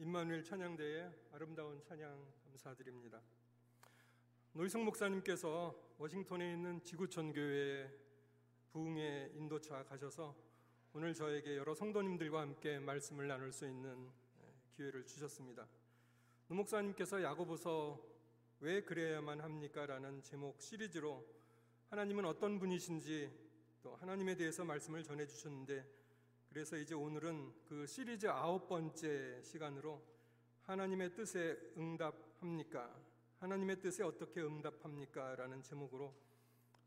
임마누엘 찬양대의 아름다운 찬양 감사드립니다. 노희성 목사님께서 워싱턴에 있는 지구촌 교회에 부흥회 인도차 가셔서 오늘 저에게 여러 성도님들과 함께 말씀을 나눌 수 있는 기회를 주셨습니다. 노 목사님께서 야고보서 왜 그래야만 합니까? 라는 제목 시리즈로 하나님은 어떤 분이신지 또 하나님에 대해서 말씀을 전해 주셨는데 그래서 이제 오늘은 그 시리즈 아홉 번째 시간으로 하나님의 뜻에 응답합니까? 하나님의 뜻에 어떻게 응답합니까? 라는 제목으로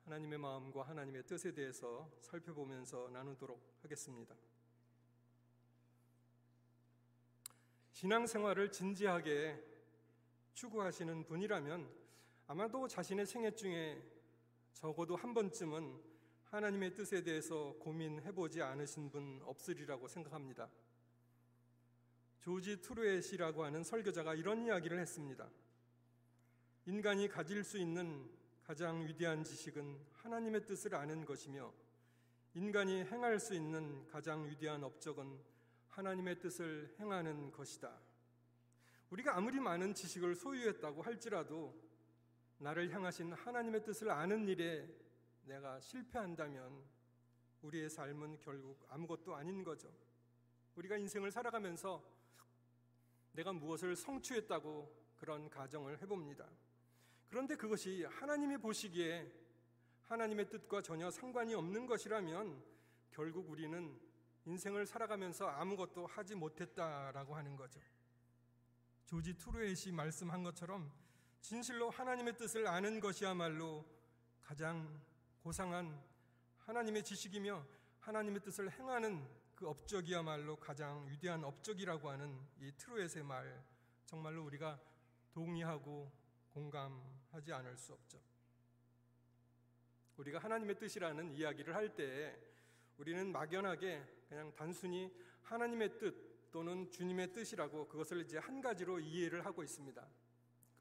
하나님의 마음과 하나님의 뜻에 대해서 살펴보면서 나누도록 하겠습니다. 신앙생활을 진지하게 추구하시는 분이라면 아마도 자신의 생애 중에 적어도 한 번쯤은 하나님의 뜻에 대해서 고민해보지 않으신 분 없으리라고 생각합니다. 조지 트루엣이라고 하는 설교자가 이런 이야기를 했습니다. 인간이 가질 수 있는 가장 위대한 지식은 하나님의 뜻을 아는 것이며 인간이 행할 수 있는 가장 위대한 업적은 하나님의 뜻을 행하는 것이다. 우리가 아무리 많은 지식을 소유했다고 할지라도 나를 향하신 하나님의 뜻을 아는 일에 내가 실패한다면 우리의 삶은 결국 아무것도 아닌 거죠. 우리가 인생을 살아가면서 내가 무엇을 성취했다고 그런 가정을 해봅니다. 그런데 그것이 하나님이 보시기에 하나님의 뜻과 전혀 상관이 없는 것이라면 결국 우리는 인생을 살아가면서 아무것도 하지 못했다라고 하는 거죠. 조지 투르엣이 말씀한 것처럼 진실로 하나님의 뜻을 아는 것이야말로 가장 고상한 하나님의 지식이며 하나님의 뜻을 행하는 그 업적이야말로 가장 위대한 업적이라고 하는 이 트루엣의 말 정말로 우리가 동의하고 공감하지 않을 수 없죠. 우리가 하나님의 뜻이라는 이야기를 할때 우리는 막연하게 그냥 단순히 하나님의 뜻 또는 주님의 뜻이라고 그것을 이제 한 가지로 이해를 하고 있습니다.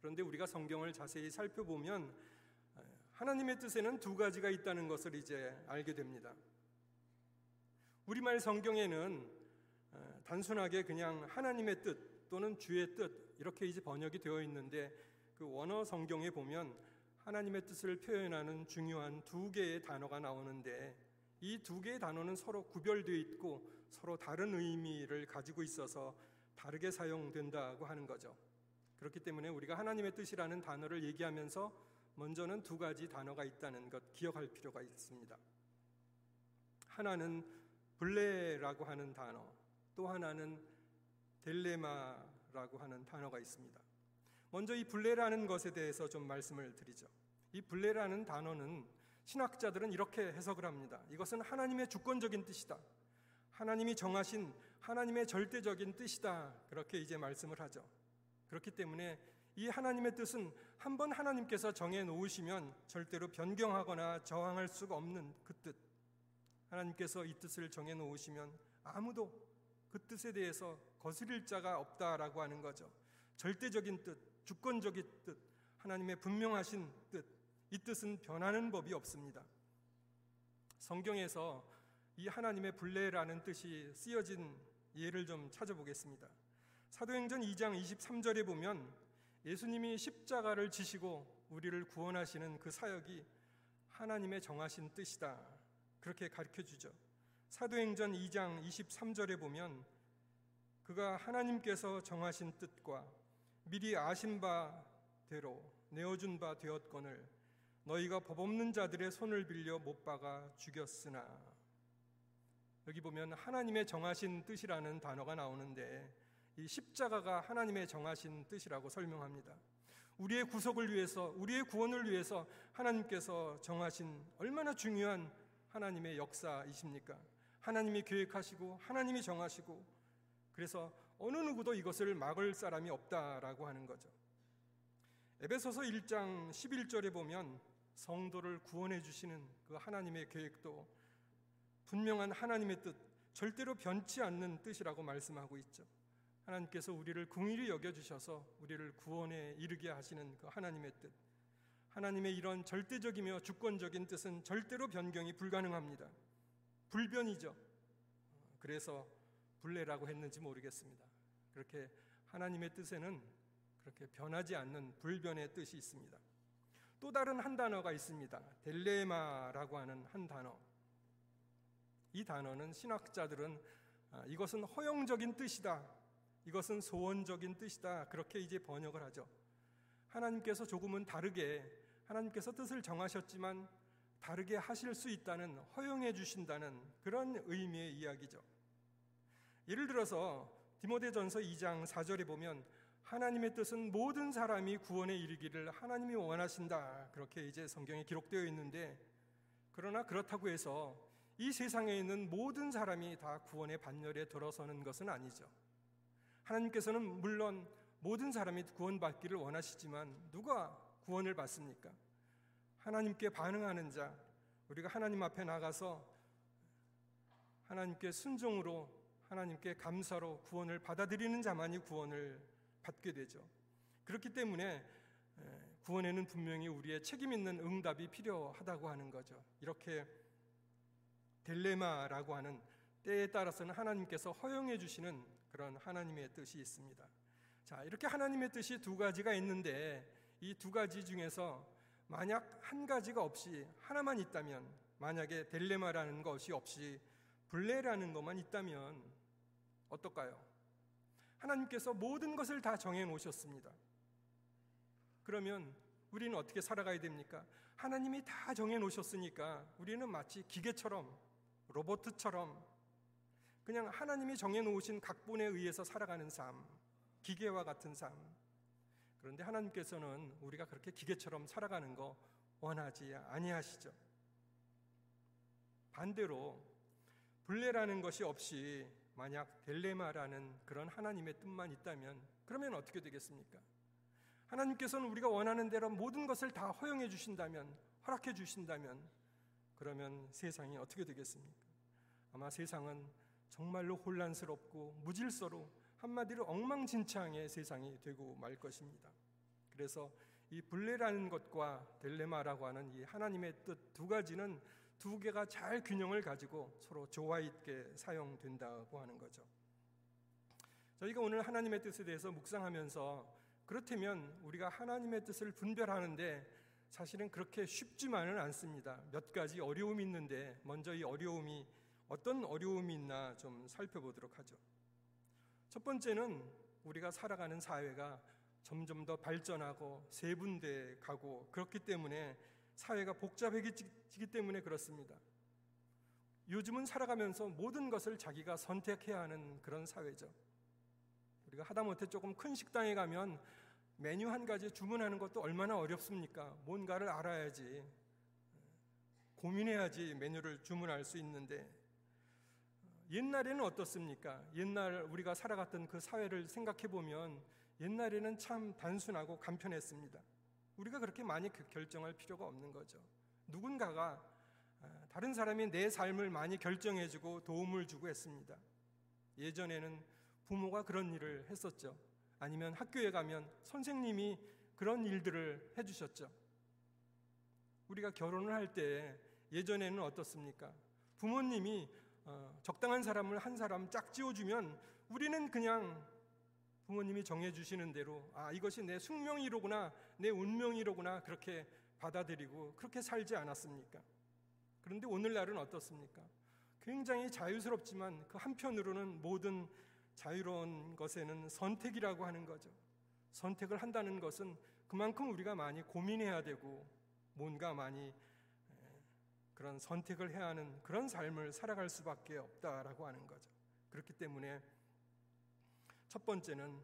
그런데 우리가 성경을 자세히 살펴보면 하나님의 뜻에는 두 가지가 있다는 것을 이제 알게 됩니다. 우리말 성경에는 어, 단순하게 그냥 하나님의 뜻 또는 주의 뜻 이렇게 이제 번역이 되어 있는데 그 원어 성경에 보면 하나님의 뜻을 표현하는 중요한 두 개의 단어가 나오는데 이 두 개의 단어는 서로 구별되어 있고 서로 다른 의미를 가지고 있어서 다르게 사용된다고 하는 거죠. 그렇기 때문에 우리가 하나님의 뜻이라는 단어를 얘기하면서 먼저는 두 가지 단어가 있다는 것 기억할 필요가 있습니다. 하나는 블레라고 하는 단어, 또 하나는 델레마라고 하는 단어가 있습니다. 먼저 이 블레라는 것에 대해서 좀 말씀을 드리죠. 이 블레라는 단어는 신학자들은 이렇게 해석을 합니다. 이것은 하나님의 주권적인 뜻이다. 하나님이 정하신 하나님의 절대적인 뜻이다. 그렇게 이제 말씀을 하죠. 그렇기 때문에 이 하나님의 뜻은 한 번 하나님께서 정해 놓으시면 절대로 변경하거나 저항할 수가 없는 그 뜻. 하나님께서 이 뜻을 정해 놓으시면 아무도 그 뜻에 대해서 거스릴 자가 없다라고 하는 거죠. 절대적인 뜻, 주권적인 뜻, 하나님의 분명하신 뜻, 이 뜻은 변하는 법이 없습니다. 성경에서 이 하나님의 불례라는 뜻이 쓰여진 예를 좀 찾아보겠습니다. 사도행전 2장 23절에 보면 예수님이 십자가를 지시고 우리를 구원하시는 그 사역이 하나님의 정하신 뜻이다. 그렇게 가르쳐 주죠. 사도행전 2장 23절에 보면 그가 하나님께서 정하신 뜻과 미리 아신 바대로 내어준 바 되었거늘 너희가 법 없는 자들의 손을 빌려 못 박아 죽였으나 여기 보면 하나님의 정하신 뜻이라는 단어가 나오는데 이 십자가가 하나님의 정하신 뜻이라고 설명합니다. 우리의 구속을 위해서, 우리의 구원을 위해서 하나님께서 정하신 얼마나 중요한 하나님의 역사이십니까? 하나님이 계획하시고, 하나님이 정하시고, 그래서 어느 누구도 이것을 막을 사람이 없다라고 하는 거죠. 에베소서 1장 11절에 보면 성도를 구원해 주시는 그 하나님의 계획도 분명한 하나님의 뜻, 절대로 변치 않는 뜻이라고 말씀하고 있죠. 하나님께서 우리를 궁일히 여겨 주셔서 우리를 구원에 이르게 하시는 그 하나님의 뜻. 하나님의 이런 절대적이며 주권적인 뜻은 절대로 변경이 불가능합니다. 불변이죠. 그래서 불례라고 했는지 모르겠습니다. 그렇게 하나님의 뜻에는 그렇게 변하지 않는 불변의 뜻이 있습니다. 또 다른 한 단어가 있습니다. 델레마라고 하는 한 단어. 이 단어는 신학자들은 아, 이것은 허용적인 뜻이다. 이것은 소원적인 뜻이다. 그렇게 이제 번역을 하죠. 하나님께서 조금은 다르게 하나님께서 뜻을 정하셨지만 다르게 하실 수 있다는 허용해 주신다는 그런 의미의 이야기죠. 예를 들어서 디모데전서 2장 4절에 보면 하나님의 뜻은 모든 사람이 구원에 이르기를 하나님이 원하신다. 그렇게 이제 성경에 기록되어 있는데 그러나 그렇다고 해서 이 세상에 있는 모든 사람이 다 구원의 반열에 들어서는 것은 아니죠. 하나님께서는 물론 모든 사람이 구원받기를 원하시지만 누가 구원을 받습니까? 하나님께 반응하는 자, 우리가 하나님 앞에 나가서 하나님께 순종으로 하나님께 감사로 구원을 받아들이는 자만이 구원을 받게 되죠. 그렇기 때문에 구원에는 분명히 우리의 책임 있는 응답이 필요하다고 하는 거죠. 이렇게 델레마라고 하는 때에 따라서는 하나님께서 허용해 주시는 그런 하나님의 뜻이 있습니다. 자, 이렇게 하나님의 뜻이 두 가지가 있는데 이 두 가지 중에서 만약 한 가지가 없이 하나만 있다면 만약에 델레마라는 것이 없이 블레라는 것만 있다면 어떨까요? 하나님께서 모든 것을 다 정해 놓으셨습니다. 그러면 우리는 어떻게 살아가야 됩니까? 하나님이 다 정해 놓으셨으니까 우리는 마치 기계처럼 로봇처럼 그냥 하나님이 정해 놓으신 각본에 의해서 살아가는 삶, 기계와 같은 삶. 그런데 하나님께서는 우리가 그렇게 기계처럼 살아가는 거 원하지 아니하시죠. 반대로 불례라는 것이 없이 만약 델레마라는 그런 하나님의 뜻만 있다면 그러면 어떻게 되겠습니까? 하나님께서는 우리가 원하는 대로 모든 것을 다 허용해 주신다면 허락해 주신다면 그러면 세상이 어떻게 되겠습니까? 아마 세상은 정말로 혼란스럽고 무질서로 한마디로 엉망진창의 세상이 되고 말 것입니다. 그래서 이 불례라는 것과 델레마라고 하는 이 하나님의 뜻 두 가지는 두 개가 잘 균형을 가지고 서로 조화 있게 사용된다고 하는 거죠. 저희가 오늘 하나님의 뜻에 대해서 묵상하면서 그렇다면 우리가 하나님의 뜻을 분별하는데 사실은 그렇게 쉽지만은 않습니다. 몇 가지 어려움이 있는데 먼저 이 어려움이 어떤 어려움이 있나 좀 살펴보도록 하죠. 첫 번째는 우리가 살아가는 사회가 점점 더 발전하고 세분돼 가고 그렇기 때문에 사회가 복잡해지기 때문에 그렇습니다. 요즘은 살아가면서 모든 것을 자기가 선택해야 하는 그런 사회죠. 우리가 하다못해 조금 큰 식당에 가면 메뉴 한 가지 주문하는 것도 얼마나 어렵습니까? 뭔가를 알아야지. 고민해야지 메뉴를 주문할 수 있는데 옛날에는 어떻습니까? 옛날 우리가 살아갔던 그 사회를 생각해 보면 옛날에는 참 단순하고 간편했습니다. 우리가 그렇게 많이 결정할 필요가 없는 거죠. 누군가가 아, 다른 사람이 내 삶을 많이 결정해주고 도움을 주고 했습니다. 예전에는 부모가 그런 일을 했었죠. 아니면 학교에 가면 선생님이 그런 일들을 해주셨죠. 우리가 결혼을 할 때 예전에는 어떻습니까? 부모님이 어, 적당한 사람을 한 사람 짝 지어주면 우리는 그냥 부모님이 정해주시는 대로 아 이것이 내 숙명이로구나 내 운명이로구나 그렇게 받아들이고 그렇게 살지 않았습니까? 그런데 오늘날은 어떻습니까? 굉장히 자유스럽지만 그 한편으로는 모든 자유로운 것에는 선택이라고 하는 거죠. 선택을 한다는 것은 그만큼 우리가 많이 고민해야 되고 뭔가 많이 그런 선택을 해야 하는 그런 삶을 살아갈 수밖에 없다라고 하는 거죠. 그렇기 때문에 첫 번째는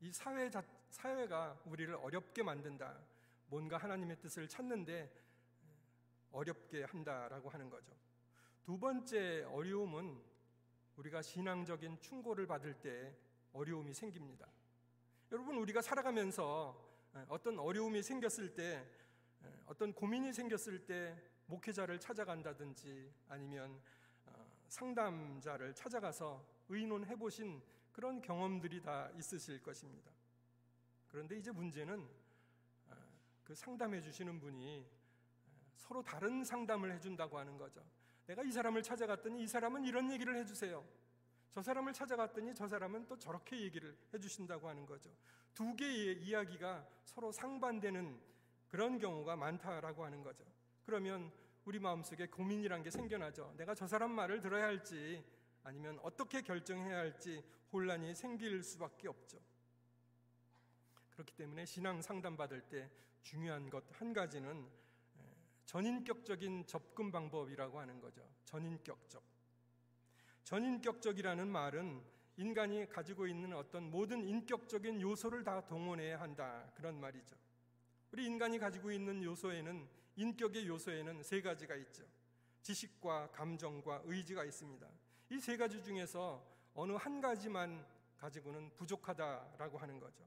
이 사회 자, 사회가 우리를 어렵게 만든다. 뭔가 하나님의 뜻을 찾는데 어렵게 한다라고 하는 거죠. 두 번째 어려움은 우리가 신앙적인 충고를 받을 때 어려움이 생깁니다. 여러분 우리가 살아가면서 어떤 어려움이 생겼을 때 어떤 고민이 생겼을 때 목회자를 찾아간다든지 아니면 어, 상담자를 찾아가서 의논해 보신 그런 경험들이 다 있으실 것입니다. 그런데 이제 문제는 아, 그 상담해 주시는 분이 아, 서로 다른 상담을 해준다고 하는 거죠. 내가 이 사람을 찾아갔더니 이 사람은 이런 얘기를 해주세요. 저 사람을 찾아갔더니 저 사람은 또 저렇게 얘기를 해주신다고 하는 거죠. 두 개의 이야기가 서로 상반되는 그런 경우가 많다라고 하는 거죠. 그러면 우리 마음속에 고민이란 게 생겨나죠. 내가 저 사람 말을 들어야 할지 아니면 어떻게 결정해야 할지 혼란이 생길 수밖에 없죠. 그렇기 때문에 신앙 상담 받을 때 중요한 것 한 가지는 전인격적인 접근 방법이라고 하는 거죠. 전인격적. 전인격적이라는 말은 인간이 가지고 있는 어떤 모든 인격적인 요소를 다 동원해야 한다. 그런 말이죠. 우리 인간이 가지고 있는 요소에는 인격의 요소에는 세 가지가 있죠. 지식과 감정과 의지가 있습니다. 이 세 가지 중에서 어느 한 가지만 가지고는 부족하다라고 하는 거죠.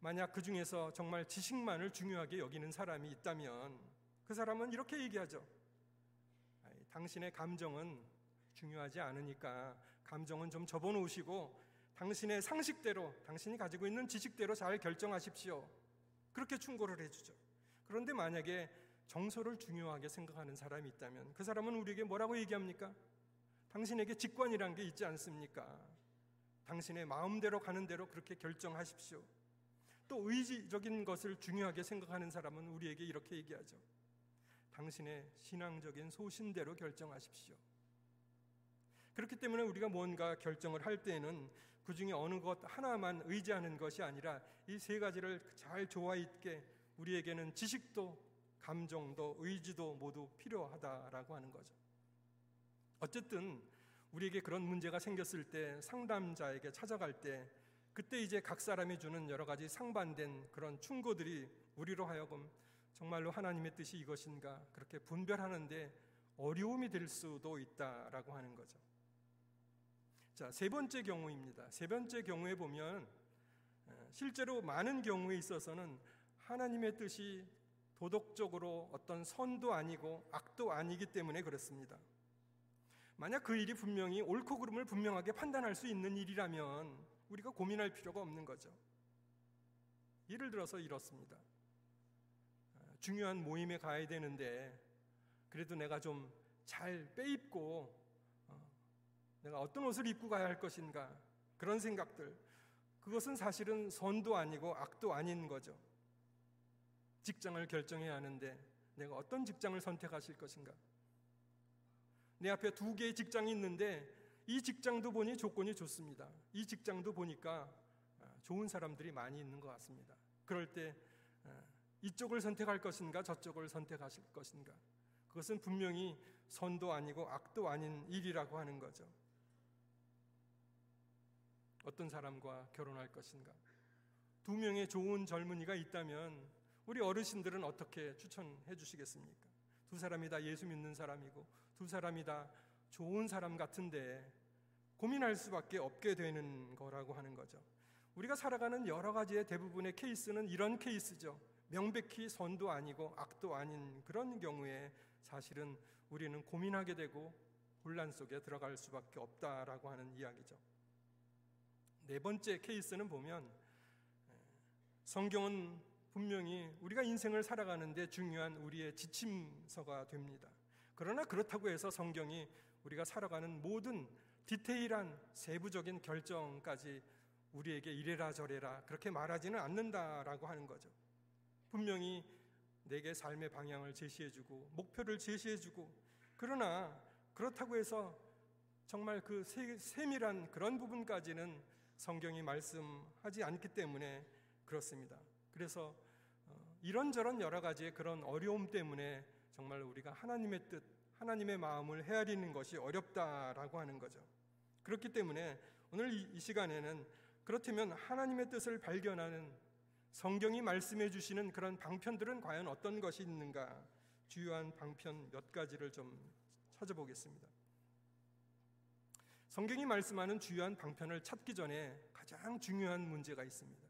만약 그 중에서 정말 지식만을 중요하게 여기는 사람이 있다면 그 사람은 이렇게 얘기하죠. 당신의 감정은 중요하지 않으니까 감정은 좀 접어놓으시고 당신의 상식대로, 당신이 가지고 있는 지식대로 잘 결정하십시오. 그렇게 충고를 해주죠. 그런데 만약에 정서를 중요하게 생각하는 사람이 있다면 그 사람은 우리에게 뭐라고 얘기합니까? 당신에게 직관이란 게 있지 않습니까? 당신의 마음대로 가는 대로 그렇게 결정하십시오. 또 의지적인 것을 중요하게 생각하는 사람은 우리에게 이렇게 얘기하죠. 당신의 신앙적인 소신대로 결정하십시오. 그렇기 때문에 우리가 뭔가 결정을 할 때에는 그 중에 어느 것 하나만 의지하는 것이 아니라 이 세 가지를 잘 조화 있게 우리에게는 지식도 감정도 의지도 모두 필요하다라고 하는 거죠. 어쨌든 우리에게 그런 문제가 생겼을 때 상담자에게 찾아갈 때 그때 이제 각 사람이 주는 여러 가지 상반된 그런 충고들이 우리로 하여금 정말로 하나님의 뜻이 이것인가 그렇게 분별하는데 어려움이 될 수도 있다라고 하는 거죠. 자, 세 번째 경우입니다. 세 번째 경우에 보면 실제로 많은 경우에 있어서는 하나님의 뜻이 도덕적으로 어떤 선도 아니고 악도 아니기 때문에 그렇습니다. 만약 그 일이 분명히 옳고 그름을 분명하게 판단할 수 있는 일이라면 우리가 고민할 필요가 없는 거죠. 예를 들어서 이렇습니다. 중요한 모임에 가야 되는데 그래도 내가 좀 잘 빼입고 내가 어떤 옷을 입고 가야 할 것인가 그런 생각들 그것은 사실은 선도 아니고 악도 아닌 거죠. 직장을 결정해야 하는데 내가 어떤 직장을 선택하실 것인가? 내 앞에 두 개의 직장이 있는데 이 직장도 보니 조건이 좋습니다. 이 직장도 보니까 아, 좋은 사람들이 많이 있는 것 같습니다. 그럴 때 아, 이쪽을 선택할 것인가 저쪽을 선택하실 것인가? 그것은 분명히 선도 아니고 악도 아닌 일이라고 하는 거죠. 어떤 사람과 결혼할 것인가? 두 명의 좋은 젊은이가 있다면 우리 어르신들은 어떻게 추천해 주시겠습니까? 두 사람이 다 예수 믿는 사람이고 두 사람이 다 좋은 사람 같은데 고민할 수밖에 없게 되는 거라고 하는 거죠. 우리가 살아가는 여러 가지의 대부분의 케이스는 이런 케이스죠. 명백히 선도 아니고 악도 아닌 그런 경우에 사실은 우리는 고민하게 되고 혼란 속에 들어갈 수밖에 없다라고 하는 이야기죠. 네 번째 케이스는 보면 성경은 분명히 우리가 인생을 살아가는데 중요한 우리의 지침서가 됩니다. 그러나 그렇다고 해서 성경이 우리가 살아가는 모든 디테일한 세부적인 결정까지 우리에게 이래라 저래라 그렇게 말하지는 않는다라고 하는 거죠. 분명히 내게 삶의 방향을 제시해주고 목표를 제시해주고 그러나 그렇다고 해서 정말 그 세밀한 그런 부분까지는 성경이 말씀하지 않기 때문에 그렇습니다. 그래서 어, 이런저런 여러 가지의 그런 어려움 때문에 정말 우리가 하나님의 뜻, 하나님의 마음을 헤아리는 것이 어렵다라고 하는 거죠. 그렇기 때문에 오늘 이 시간에는 그렇다면 하나님의 뜻을 발견하는 성경이 말씀해 주시는 그런 방편들은 과연 어떤 것이 있는가 주요한 방편 몇 가지를 좀 찾아보겠습니다. 성경이 말씀하는 주요한 방편을 찾기 전에 가장 중요한 문제가 있습니다.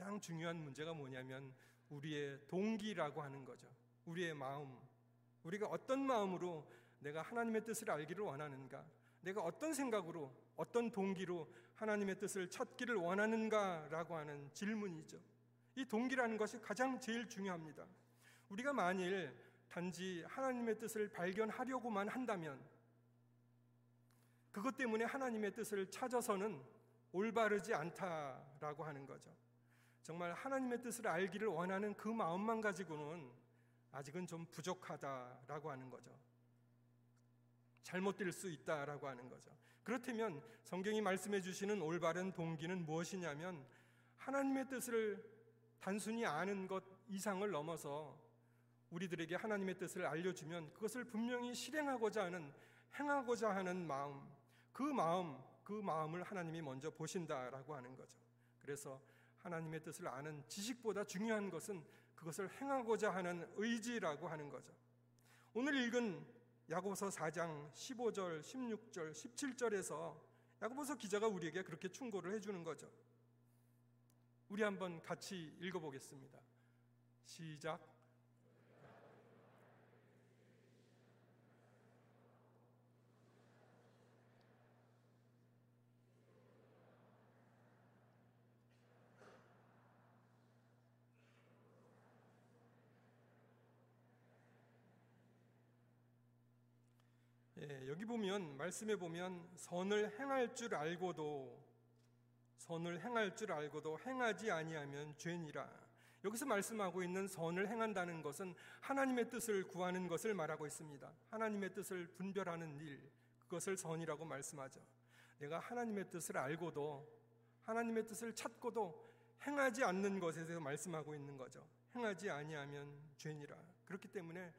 가장 중요한 문제가 뭐냐면 우리의 동기라고 하는 거죠. 우리의 마음. 우리가 어떤 마음으로 내가 하나님의 뜻을 알기를 원하는가? 내가 어떤 생각으로, 어떤 동기로 하나님의 뜻을 찾기를 원하는가라고 하는 질문이죠. 이 동기라는 것이 가장 제일 중요합니다. 우리가 만일 단지 하나님의 뜻을 발견하려고만 한다면 그것 때문에 하나님의 뜻을 찾아서는 올바르지 않다라고 하는 거죠. 정말 하나님의 뜻을 알기를 원하는 그 마음만 가지고는 아직은 좀 부족하다라고 하는 거죠. 잘못될 수 있다라고 하는 거죠. 그렇다면 성경이 말씀해 주시는 올바른 동기는 무엇이냐면 하나님의 뜻을 단순히 아는 것 이상을 넘어서 우리들에게 하나님의 뜻을 알려주면 그것을 분명히 실행하고자 하는 행하고자 하는 마음, 그 마음, 그 마음을 하나님이 먼저 보신다라고 하는 거죠. 그래서 하나님의 뜻을 아는 지식보다 중요한 것은 그것을 행하고자 하는 의지라고 하는 거죠. 오늘 읽은 야고보서 4장 15절, 16절, 17절에서 야고보서 기자가 우리에게 그렇게 충고를 해 주는 거죠. 우리 한번 같이 읽어 보겠습니다. 시작. 예, 여기 보면 말씀에 보면 선을 행할 줄 알고도 선을 행할 줄 알고도 행하지 아니하면 죄니라. 여기서 말씀하고 있는 선을 행한다는 것은 하나님의 뜻을 구하는 것을 말하고 있습니다. 하나님의 뜻을 분별하는 일, 그것을 선이라고 말씀하죠. 내가 하나님의 뜻을 알고도 하나님의 뜻을 찾고도 행하지 않는 것에 대해서 말씀하고 있는 거죠. 행하지 아니하면 죄니라. 그렇기 때문에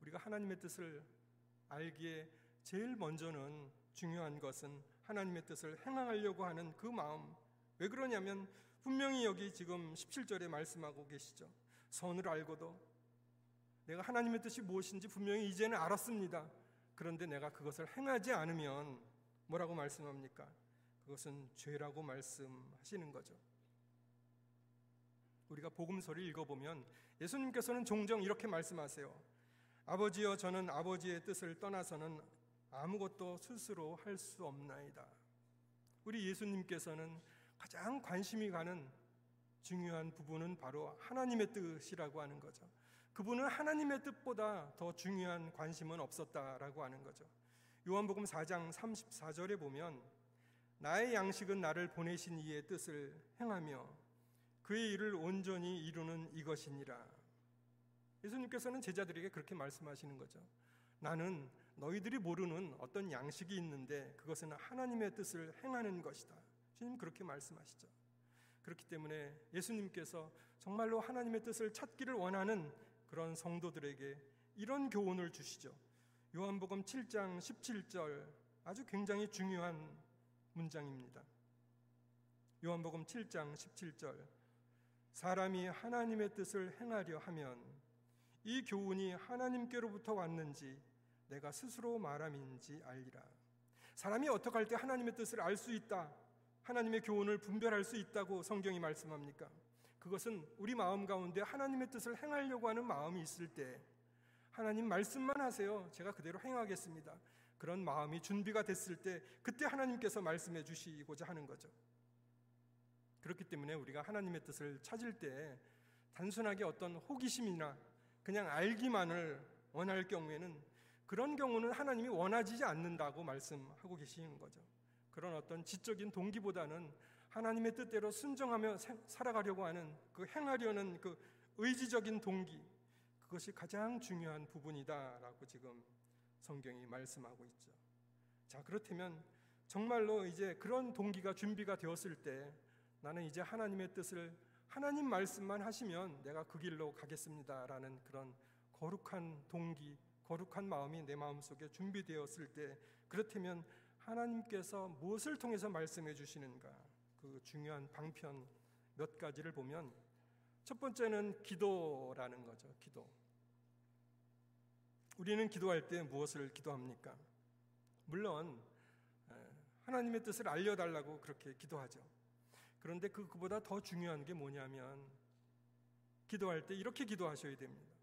우리가 하나님의 뜻을 알기에 제일 먼저는 중요한 것은 하나님의 뜻을 행하려고 하는 그 마음. 왜 그러냐면 분명히 여기 지금 17절에 말씀하고 계시죠. 선을 알고도 내가 하나님의 뜻이 무엇인지 분명히 이제는 알았습니다. 그런데 내가 그것을 행하지 않으면 뭐라고 말씀합니까? 그것은 죄라고 말씀하시는 거죠. 우리가 복음서를 읽어보면 예수님께서는 종종 이렇게 말씀하세요. 아버지여 저는 아버지의 뜻을 떠나서는 아무것도 스스로 할 수 없나이다. 우리 예수님께서는 가장 관심이 가는 중요한 부분은 바로 하나님의 뜻이라고 하는 거죠. 그분은 하나님의 뜻보다 더 중요한 관심은 없었다라고 하는 거죠. 요한복음 4장 34절에 보면 나의 양식은 나를 보내신 이의 뜻을 행하며 그의 일을 온전히 이루는 이것이니라. 예수님께서는 제자들에게 그렇게 말씀하시는 거죠. 나는 너희들이 모르는 어떤 양식이 있는데 그것은 하나님의 뜻을 행하는 것이다. 주님 그렇게 말씀하시죠. 그렇기 때문에 예수님께서 정말로 하나님의 뜻을 찾기를 원하는 그런 성도들에게 이런 교훈을 주시죠. 요한복음 7장 17절 아주 굉장히 중요한 문장입니다. 요한복음 7장 17절 사람이 하나님의 뜻을 행하려 하면 이 교훈이 하나님께로부터 왔는지 내가 스스로 말함인지 알리라. 사람이 어떻게 할 때 하나님의 뜻을 알 수 있다. 하나님의 교훈을 분별할 수 있다고 성경이 말씀합니까? 그것은 우리 마음 가운데 하나님의 뜻을 행하려고 하는 마음이 있을 때 하나님 말씀만 하세요. 제가 그대로 행하겠습니다. 그런 마음이 준비가 됐을 때 그때 하나님께서 말씀해 주시고자 하는 거죠. 그렇기 때문에 우리가 하나님의 뜻을 찾을 때 단순하게 어떤 호기심이나 그냥 알기만을 원할 경우에는 그런 경우는 하나님이 원하지 않는다고 말씀하고 계시는 거죠. 그런 어떤 지적인 동기보다는 하나님의 뜻대로 순종하며 살아가려고 하는 그 행하려는 그 의지적인 동기 그것이 가장 중요한 부분이다라고 지금 성경이 말씀하고 있죠. 자, 그렇다면 정말로 이제 그런 동기가 준비가 되었을 때 나는 이제 하나님의 뜻을 하나님 말씀만 하시면 내가 그 길로 가겠습니다라는 그런 거룩한 동기 거룩한 마음이 내 마음속에 준비되었을 때 그렇다면 하나님께서 무엇을 통해서 말씀해 주시는가 그 중요한 방편 몇 가지를 보면 첫 번째는 기도라는 거죠. 기도. 우리는 기도할 때 무엇을 기도합니까? 물론 하나님의 뜻을 알려달라고 그렇게 기도하죠. 그런데 그 그보다 더 중요한 게 뭐냐면 기도할 때 이렇게 기도하셔야 됩니다.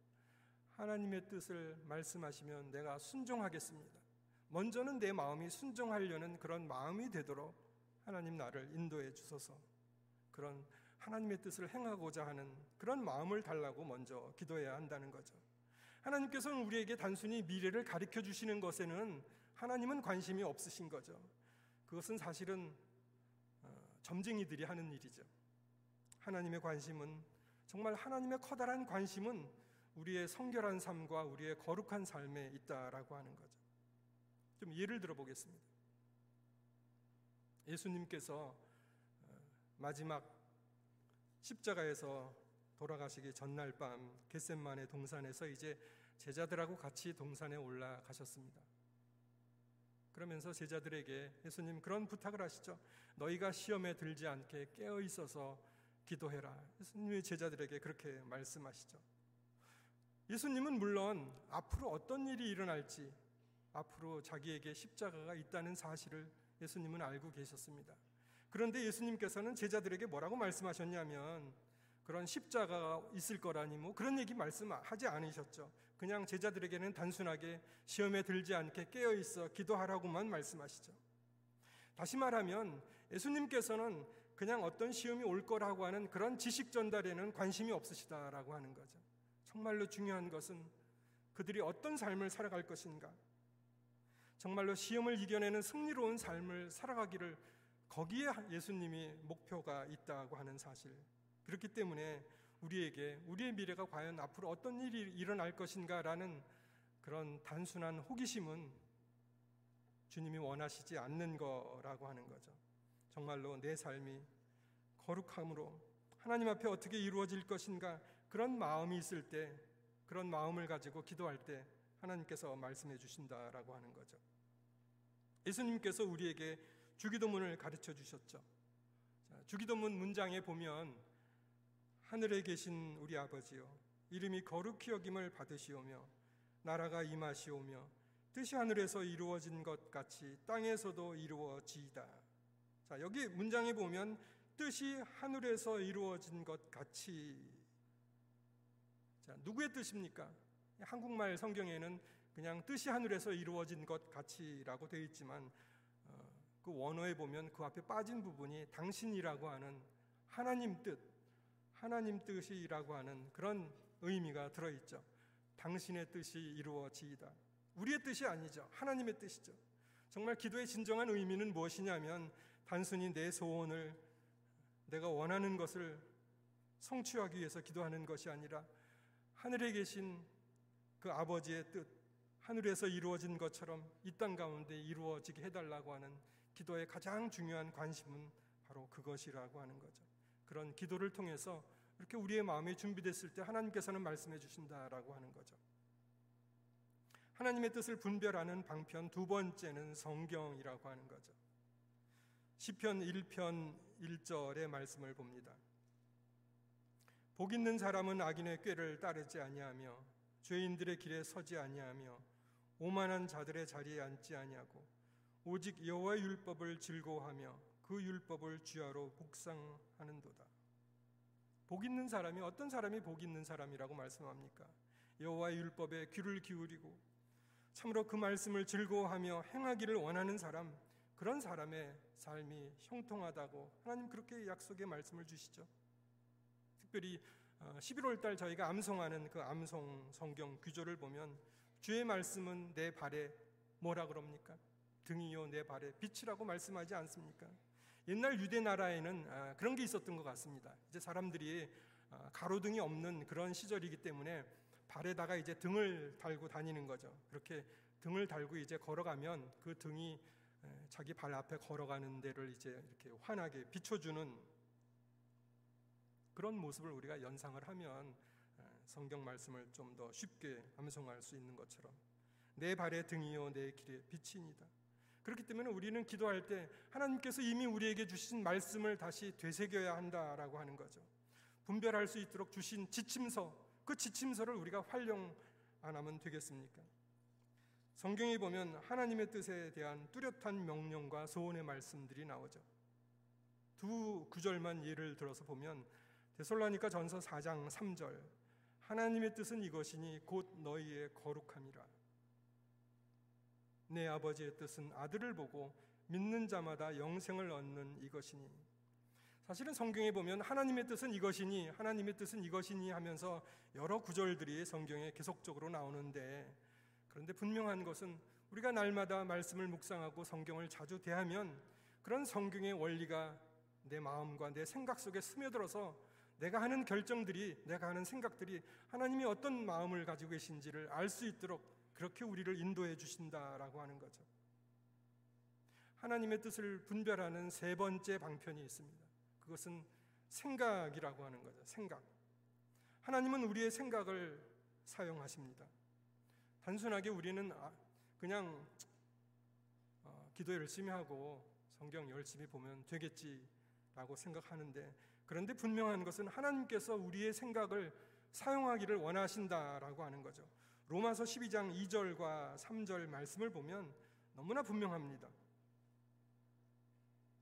하나님의 뜻을 말씀하시면 내가 순종하겠습니다. 먼저는 내 마음이 순종하려는 그런 마음이 되도록 하나님 나를 인도해 주소서. 그런 하나님의 뜻을 행하고자 하는 그런 마음을 달라고 먼저 기도해야 한다는 거죠. 하나님께서는 우리에게 단순히 미래를 가르쳐 주시는 것에는 하나님은 관심이 없으신 거죠. 그것은 사실은 어, 점쟁이들이 하는 일이죠. 하나님의 관심은 정말 하나님의 커다란 관심은 우리의 성결한 삶과 우리의 거룩한 삶에 있다라고 하는 거죠. 좀 예를 들어 보겠습니다. 예수님께서 어, 마지막 십자가에서 돌아가시기 전날 밤 겟셋만의 동산에서 이제 제자들하고 같이 동산에 올라가셨습니다. 그러면서 제자들에게 예수님 그런 부탁을 하시죠. 너희가 시험에 들지 않게 깨어 있어서 기도해라. 예수님의 제자들에게 그렇게 말씀하시죠. 예수님은 물론 앞으로 어떤 일이 일어날지 앞으로 자기에게 십자가가 있다는 사실을 예수님은 알고 계셨습니다. 그런데 예수님께서는 제자들에게 뭐라고 말씀하셨냐면 그런 십자가가 있을 거라니 뭐 그런 얘기 말씀하지 않으셨죠. 그냥 제자들에게는 단순하게 시험에 들지 않게 깨어 있어 기도하라고만 말씀하시죠. 다시 말하면 예수님께서는 그냥 어떤 시험이 올 거라고 하는 그런 지식 전달에는 관심이 없으시다라고 하는 거죠. 정말로 중요한 것은 그들이 어떤 삶을 살아갈 것인가. 정말로 시험을 이겨내는 승리로운 삶을 살아가기를 거기에 예수님이 목표가 있다고 하는 사실. 그렇기 때문에 우리에게 우리의 미래가 과연 앞으로 어떤 일이 일어날 것인가라는 그런 단순한 호기심은 주님이 원하시지 않는 거라고 하는 거죠. 정말로 내 삶이 거룩함으로 하나님 앞에 어떻게 이루어질 것인가 그런 마음이 있을 때 그런 마음을 가지고 기도할 때 하나님께서 말씀해 주신다라고 하는 거죠. 예수님께서 우리에게 주기도문을 가르쳐 주셨죠. 주기도문 문장에 보면 하늘에 계신 우리 아버지여 이름이 거룩히 여김을 받으시오며 나라가 임하시오며 뜻이 하늘에서 이루어진 것 같이 땅에서도 이루어지이다. 자, 여기 문장에 보면 뜻이 하늘에서 이루어진 것 같이 자, 누구의 뜻입니까? 한국말 성경에는 그냥 뜻이 하늘에서 이루어진 것 같이라고 되어 있지만 어, 그 원어에 보면 그 앞에 빠진 부분이 당신이라고 하는 하나님 뜻 하나님 뜻이라고 하는 그런 의미가 들어 있죠. 당신의 뜻이 이루어지이다. 우리의 뜻이 아니죠. 하나님의 뜻이죠. 정말 기도의 진정한 의미는 무엇이냐면 단순히 내 소원을 내가 원하는 것을 성취하기 위해서 기도하는 것이 아니라 하늘에 계신 그 아버지의 뜻, 하늘에서 이루어진 것처럼 이 땅 가운데 이루어지게 해달라고 하는 기도의 가장 중요한 관심은 바로 그것이라고 하는 거죠. 그런 기도를 통해서 이렇게 우리의 마음이 준비됐을 때 하나님께서는 말씀해 주신다라고 하는 거죠. 하나님의 뜻을 분별하는 방편 두 번째는 성경이라고 하는 거죠. 시편 1편 1절의 말씀을 봅니다. 복 있는 사람은 악인의 꾀를 따르지 아니하며 죄인들의 길에 서지 아니하며 오만한 자들의 자리에 앉지 아니하고 오직 여호와의 율법을 즐거워하며 그 율법을 주야로 복상하는도다. 복 있는 사람이 어떤 사람이 복 있는 사람이라고 말씀합니까? 여호와의 율법에 귀를 기울이고 참으로 그 말씀을 즐거워하며 행하기를 원하는 사람 그런 사람의 삶이 형통하다고 하나님 그렇게 약속의 말씀을 주시죠. 특별히 11월 어, 달 저희가 암송하는 그 암송 성경 규조를 보면 주의 말씀은 내 발에 뭐라 그럽니까? 등이요 내 발에 빛이라고 말씀하지 않습니까? 옛날 유대 나라에는 아, 그런 게 있었던 것 같습니다. 이제 사람들이 아, 가로등이 없는 그런 시절이기 때문에 발에다가 이제 등을 달고 다니는 거죠. 그렇게 등을 달고 이제 걸어가면 그 등이 자기 발 앞에 걸어가는 데를 이제 이렇게 환하게 비춰주는 그런 모습을 우리가 연상을 하면 성경 말씀을 좀 더 쉽게 암송할 수 있는 것처럼 내 발의 등이요 내 길의 빛이니다. 그렇기 때문에 우리는 기도할 때 하나님께서 이미 우리에게 주신 말씀을 다시 되새겨야 한다라고 하는 거죠. 분별할 수 있도록 주신 지침서, 그 지침서를 우리가 활용 안 하면 되겠습니까? 성경에 보면 하나님의 뜻에 대한 뚜렷한 명령과 소원의 말씀들이 나오죠. 두 구절만 예를 들어서 보면 데솔라니까 전서 4장 3절 하나님의 뜻은 이것이니 곧 너희의 거룩함이라. 내 아버지의 뜻은 아들을 보고 믿는 자마다 영생을 얻는 이것이니. 사실은 성경에 보면 하나님의 뜻은 이것이니 하나님의 뜻은 이것이니 하면서 여러 구절들이 성경에 계속적으로 나오는데 그런데 분명한 것은 우리가 날마다 말씀을 묵상하고 성경을 자주 대하면 그런 성경의 원리가 내 마음과 내 생각 속에 스며들어서 내가 하는 결정들이 내가 하는 생각들이 하나님이 어떤 마음을 가지고 계신지를 알 수 있도록 그렇게 우리를 인도해 주신다라고 하는 거죠. 하나님의 뜻을 분별하는 세 번째 방편이 있습니다. 그것은 생각이라고 하는 거죠. 생각. 하나님은 우리의 생각을 사용하십니다. 단순하게 우리는 아, 그냥 어, 기도 열심히 하고 성경 열심히 보면 되겠지라고 생각하는데 그런데 분명한 것은 하나님께서 우리의 생각을 사용하기를 원하신다라고 하는 거죠. 로마서 12장 2절과 3절 말씀을 보면 너무나 분명합니다.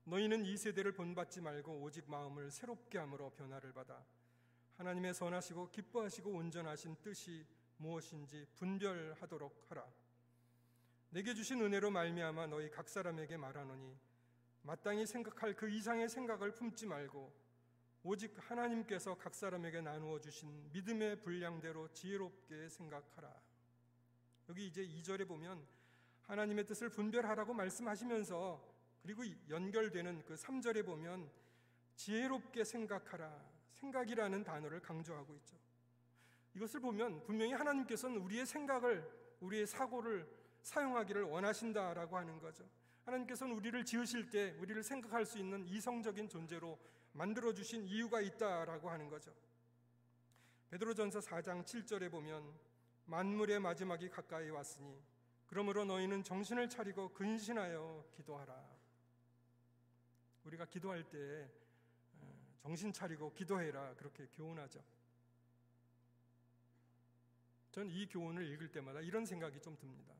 너희는 이 세대를 본받지 말고 오직 마음을 새롭게 함으로 변화를 받아 하나님의 선하시고 기뻐하시고 온전하신 뜻이 무엇인지 분별하도록 하라. 내게 주신 은혜로 말미암아 너희 각 사람에게 말하노니 마땅히 생각할 그 이상의 생각을 품지 말고 오직 하나님께서 각 사람에게 나누어 주신 믿음의 분량대로 지혜롭게 생각하라. 여기 이제 2절에 보면 하나님의 뜻을 분별하라고 말씀하시면서 그리고 연결되는 그 3절에 보면 지혜롭게 생각하라. 생각이라는 단어를 강조하고 있죠. 이것을 보면 분명히 하나님께서는 우리의 생각을, 우리의 사고를 사용하기를 원하신다라고 하는 거죠. 하나님께서는 우리를 지으실 때 우리를 생각할 수 있는 이성적인 존재로 만들어 주신 이유가 있다라고 하는 거죠. 베드로전서 4장 7절에 보면 만물의 마지막이 가까이 왔으니 그러므로 너희는 정신을 차리고 근신하여 기도하라. 우리가 기도할 때 정신 차리고 기도해라 그렇게 교훈하죠. 전 이 교훈을 읽을 때마다 이런 생각이 좀 듭니다.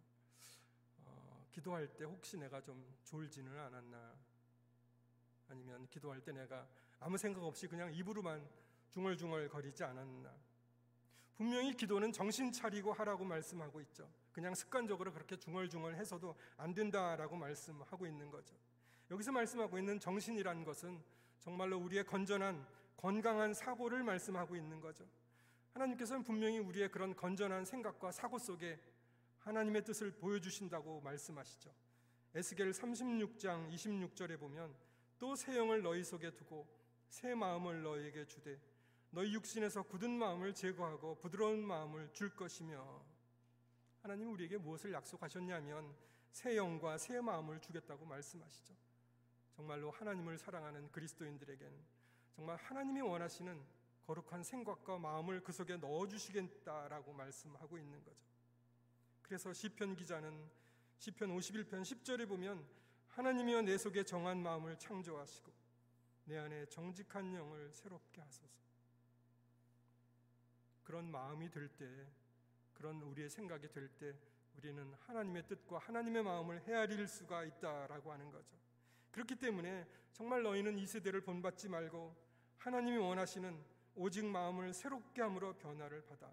어, 기도할 때 혹시 내가 좀 졸지는 않았나? 아니면 기도할 때 내가 아무 생각 없이 그냥 입으로만 중얼중얼 거리지 않았나? 분명히 기도는 정신 차리고 하라고 말씀하고 있죠. 그냥 습관적으로 그렇게 중얼중얼 해서도 안 된다라고 말씀하고 있는 거죠. 여기서 말씀하고 있는 정신이라는 것은 정말로 우리의 건전한 건강한 사고를 말씀하고 있는 거죠. 하나님께서는 분명히 우리의 그런 건전한 생각과 사고 속에 하나님의 뜻을 보여주신다고 말씀하시죠. 에스겔 36장 26절에 보면 또 새 영을 너희 속에 두고 새 마음을 너희에게 주되 너희 육신에서 굳은 마음을 제거하고 부드러운 마음을 줄 것이며 하나님 우리에게 무엇을 약속하셨냐면 새 영과 새 마음을 주겠다고 말씀하시죠. 정말로 하나님을 사랑하는 그리스도인들에게는 정말 하나님이 원하시는 거룩한 생각과 마음을 그 속에 넣어 주시겠다라고 말씀하고 있는 거죠. 그래서 시편 기자는 시편 51편 10절에 보면 하나님이여 내 속에 정한 마음을 창조하시고 내 안에 정직한 영을 새롭게 하소서. 그런 마음이 될 때, 그런 우리의 생각이 될 때, 우리는 하나님의 뜻과 하나님의 마음을 헤아릴 수가 있다라고 하는 거죠. 그렇기 때문에 정말 너희는 이 세대를 본받지 말고 하나님이 원하시는 오직 마음을 새롭게 함으로 변화를 받아.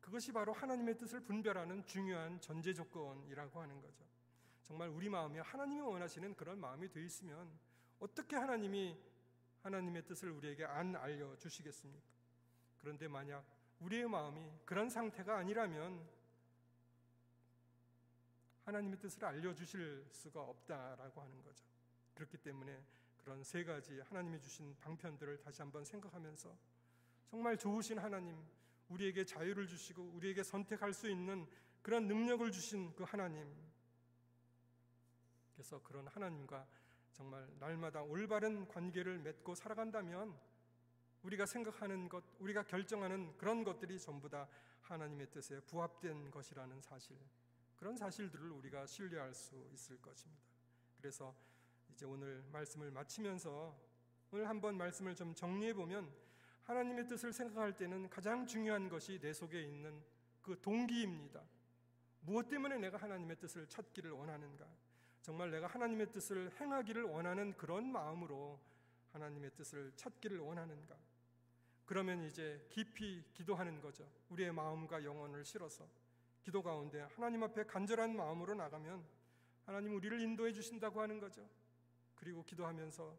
그것이 바로 하나님의 뜻을 분별하는 중요한 전제 조건이라고 하는 거죠. 정말 우리 마음이 하나님이 원하시는 그런 마음이 되어 있으면 어떻게 하나님이 하나님의 뜻을 우리에게 안 알려 주시겠습니까? 그런데 만약 우리의 마음이 그런 상태가 아니라면 하나님의 뜻을 알려 주실 수가 없다라고 하는 거죠. 그렇기 때문에 그런 세 가지 하나님이 주신 방편들을 다시 한번 생각하면서 정말 좋으신 하나님, 우리에게 자유를 주시고 우리에게 선택할 수 있는 그런 능력을 주신 그 하나님. 그래서 그런 하나님과 정말 날마다 올바른 관계를 맺고 살아간다면 우리가 생각하는 것, 우리가 결정하는 그런 것들이 전부 다 하나님의 뜻에 부합된 것이라는 사실. 그런 사실들을 우리가 신뢰할 수 있을 것입니다. 그래서 이제 오늘 말씀을 마치면서 오늘 한번 말씀을 좀 정리해 보면 하나님의 뜻을 생각할 때는 가장 중요한 것이 내 속에 있는 그 동기입니다. 무엇 때문에 내가 하나님의 뜻을 찾기를 원하는가? 정말 내가 하나님의 뜻을 행하기를 원하는 그런 마음으로 하나님의 뜻을 찾기를 원하는가? 그러면 이제 깊이 기도하는 거죠. 우리의 마음과 영혼을 실어서 기도 가운데 하나님 앞에 간절한 마음으로 나가면 하나님 우리를 인도해 주신다고 하는 거죠. 그리고 기도하면서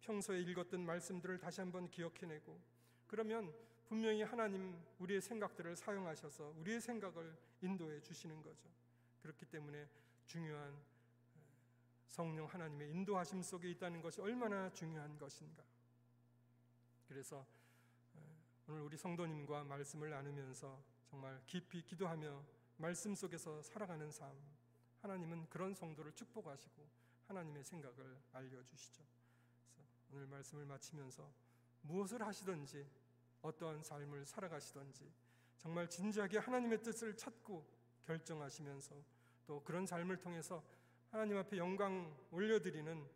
평소에 읽었던 말씀들을 다시 한번 기억해내고 그러면 분명히 하나님 우리의 생각들을 사용하셔서 우리의 생각을 인도해 주시는 거죠. 그렇기 때문에 중요한 성령 하나님의 인도하심 속에 있다는 것이 얼마나 중요한 것인가. 그래서 오늘 우리 성도님과 말씀을 나누면서 정말 깊이 기도하며 말씀 속에서 살아가는 삶, 하나님은 그런 성도를 축복하시고 하나님의 생각을 알려주시죠. 오늘 말씀을 마치면서 무엇을 하시든지 어떠한 삶을 살아가시든지 정말 진지하게 하나님의 뜻을 찾고 결정하시면서 또 그런 삶을 통해서 하나님 앞에 영광 올려드리는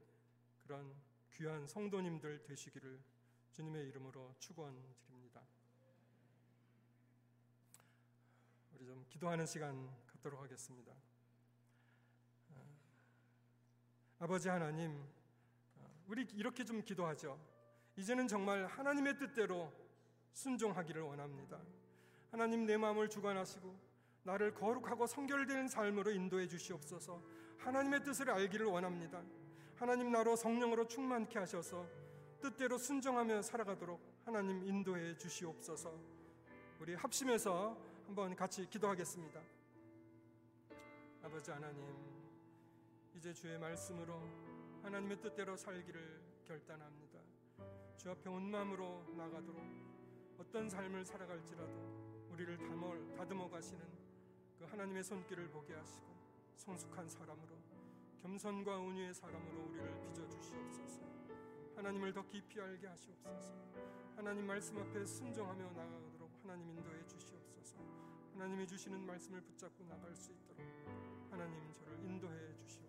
그런 귀한 성도님들 되시기를 주님의 이름으로 축원드립니다. 우리 좀 기도하는 시간 갖도록 하겠습니다. 어, 아버지 하나님, 어, 우리 이렇게 좀 기도하죠. 이제는 정말 하나님의 뜻대로 순종하기를 원합니다. 하나님 내 마음을 주관하시고 나를 거룩하고 성결된 삶으로 인도해 주시옵소서. 하나님의 뜻을 알기를 원합니다. 하나님 나로 성령으로 충만케 하셔서 뜻대로 순종하며 살아가도록 하나님 인도해 주시옵소서. 우리 합심해서 한번 같이 기도하겠습니다. 아버지 하나님, 이제 주의 말씀으로 하나님의 뜻대로 살기를 결단합니다. 주 앞에 온 마음으로 나가도록 어떤 삶을 살아갈지라도 우리를 다듬어 가시는 그 하나님의 손길을 보게 하시고 성숙한 사람으로 겸손과 온유의 사람으로 우리를 빚어 주시옵소서. 하나님을 더 깊이 알게 하시옵소서. 하나님 말씀 앞에 순종하며 나가도록 하나님 인도해 주시옵소서. 하나님이 주시는 말씀을 붙잡고 나갈 수 있도록 하나님 저를 인도해 주시옵소서.